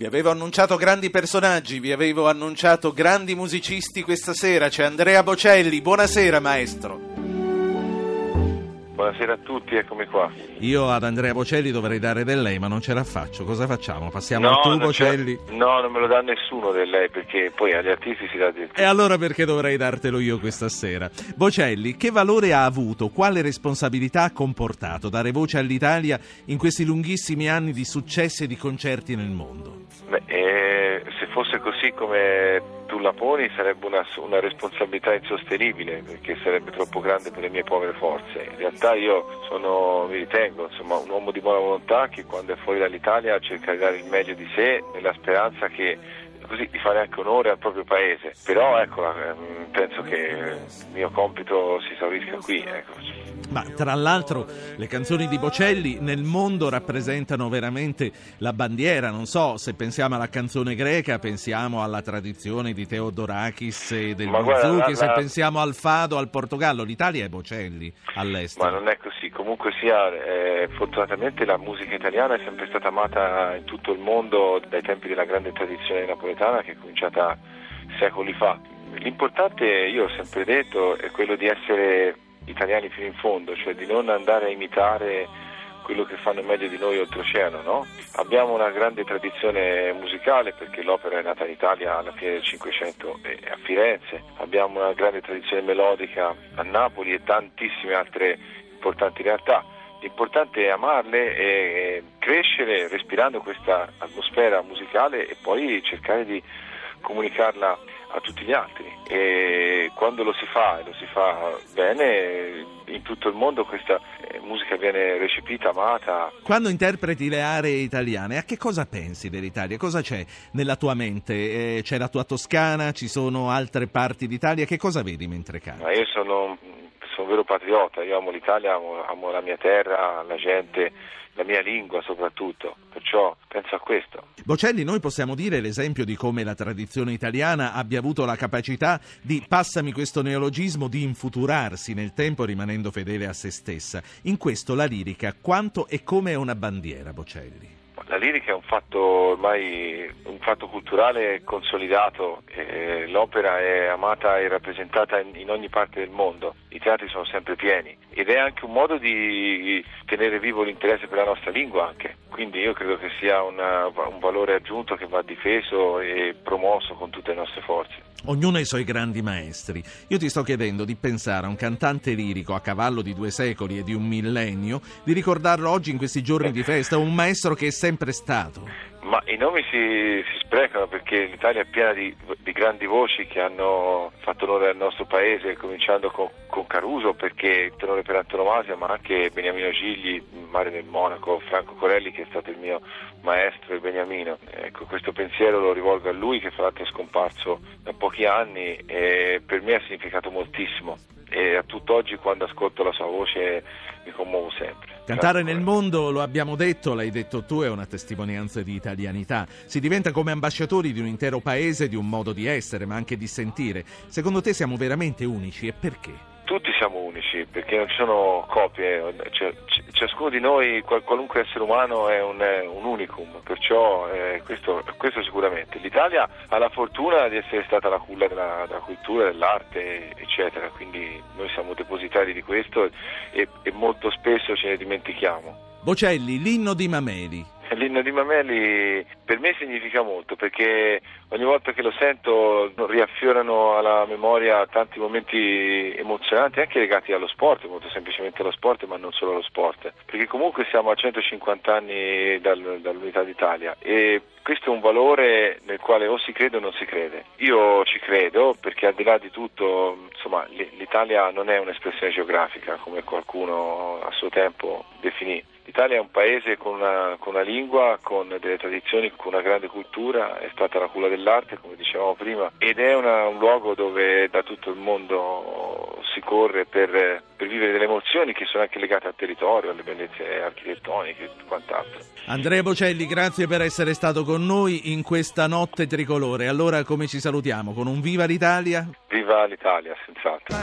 Vi avevo annunciato grandi personaggi, vi avevo annunciato grandi musicisti questa sera. C'è Andrea Bocelli. Buonasera, maestro. Buonasera a tutti, eccomi qua. Io ad Andrea Bocelli dovrei dare del lei, ma non ce la faccio. Cosa facciamo? Passiamo no, a tu, Bocelli? No, non me lo dà nessuno del lei, perché poi agli artisti si dà del E allora perché dovrei dartelo io questa sera? Bocelli, che valore ha avuto, quale responsabilità ha comportato dare voce all'Italia in questi lunghissimi anni di successi e di concerti nel mondo? Beh, eh, se fosse così come tu la poni sarebbe una, una, responsabilità insostenibile perché sarebbe troppo grande per le mie povere forze. In realtà io sono, mi ritengo insomma, un uomo di buona volontà che quando è fuori dall'Italia cerca di dare il meglio di sé nella speranza che così di fare anche onore al proprio paese. Però ecco, ehm, penso che il mio compito si esaurisca qui. Ecco. Ma tra l'altro le canzoni di Bocelli nel mondo rappresentano veramente la bandiera, non so se pensiamo alla canzone greca, pensiamo alla tradizione di Teodorakis e del Buzuki, se pensiamo al Fado, al Portogallo, l'Italia è Bocelli all'estero. Ma non è così, comunque sia, eh, fortunatamente la musica italiana è sempre stata amata in tutto il mondo dai tempi della grande tradizione napoletana che è cominciata secoli fa. L'importante, io ho sempre detto, è quello di essere italiani fino in fondo, cioè di non andare a imitare quello che fanno meglio di noi oltreoceano. No? Abbiamo una grande tradizione musicale perché l'opera è nata in Italia alla fine del Cinquecento a Firenze, abbiamo una grande tradizione melodica a Napoli e tantissime altre importanti realtà. L'importante è amarle e crescere respirando questa atmosfera musicale e poi cercare di comunicarla a tutti gli altri e quando lo si fa e lo si fa bene in tutto il mondo questa eh, musica viene recepita, amata. Quando interpreti le aree italiane a che cosa pensi dell'Italia? Cosa c'è nella tua mente? Eh, c'è la tua Toscana? Ci sono altre parti d'Italia? Che cosa vedi mentre canti? io sono, sono un vero patriota, io amo l'Italia, amo, amo la mia terra, la gente la mia lingua soprattutto, perciò penso a questo. Bocelli, noi possiamo dire l'esempio di come la tradizione italiana abbia avuto la capacità di, passami questo neologismo, di infuturarsi nel tempo rimanendo fedele a se stessa. In questo la lirica quanto e come è una bandiera, Bocelli? La lirica è un fatto ormai un fatto culturale consolidato, eh, l'opera è amata e rappresentata in, in, ogni parte del mondo, i teatri sono sempre pieni ed è anche un modo di tenere vivo l'interesse per la nostra lingua anche, quindi io credo che sia una, un valore aggiunto che va difeso e promosso con tutte le nostre forze. Ognuno ha i suoi grandi maestri. Io ti sto chiedendo di pensare a un cantante lirico a cavallo di due secoli e di un millennio, di ricordarlo oggi in questi giorni di festa, un maestro che è sempre stato. Ma i nomi si, si sprecano perché l'Italia è piena di, di, grandi voci che hanno fatto onore al nostro paese, cominciando con, con Caruso perché il tenore per antonomasia, ma anche Beniamino Gigli, Mario del Monaco, Franco Corelli che è stato il mio maestro e Beniamino. Ecco, questo pensiero lo rivolgo a lui che fra l'altro è scomparso da pochi anni e per me ha significato moltissimo e a tutt'oggi quando ascolto la sua voce mi commuovo sempre. Cantare nel mondo, lo abbiamo detto, l'hai detto tu, è una testimonianza di italianità. Si diventa come ambasciatori di un intero paese, di un modo di essere, ma anche di sentire. Secondo te siamo veramente unici e perché? Tutti siamo unici perché non ci sono copie, cioè, ciascuno di noi, qualunque essere umano è un, un unicum, perciò eh, questo, questo, sicuramente. L'Italia ha la fortuna di essere stata la culla della, della, cultura, dell'arte, eccetera, quindi noi siamo depositari di questo e, e molto spesso ce ne dimentichiamo. Bocelli, l'inno di Mameli. L'inno di Mameli per me significa molto perché ogni volta che lo sento riaffiorano alla memoria tanti momenti emozionanti anche legati allo sport, molto semplicemente allo sport ma non solo allo sport, perché comunque siamo a 150 anni dal, dall'unità d'Italia e questo è un valore nel quale o si crede o non si crede. Io ci credo perché al di là di tutto insomma, l'Italia non è un'espressione geografica come qualcuno a suo tempo definì. L'Italia è un paese con una, con una, lingua, con delle tradizioni, con una grande cultura, è stata la culla dell'arte, come dicevamo prima, ed è una, un luogo dove da tutto il mondo si corre per, per, vivere delle emozioni che sono anche legate al territorio, alle bellezze architettoniche e quant'altro. Andrea Bocelli, grazie per essere stato con noi in questa notte tricolore. Allora come ci salutiamo? Con un Viva l'Italia? Viva l'Italia, senz'altro.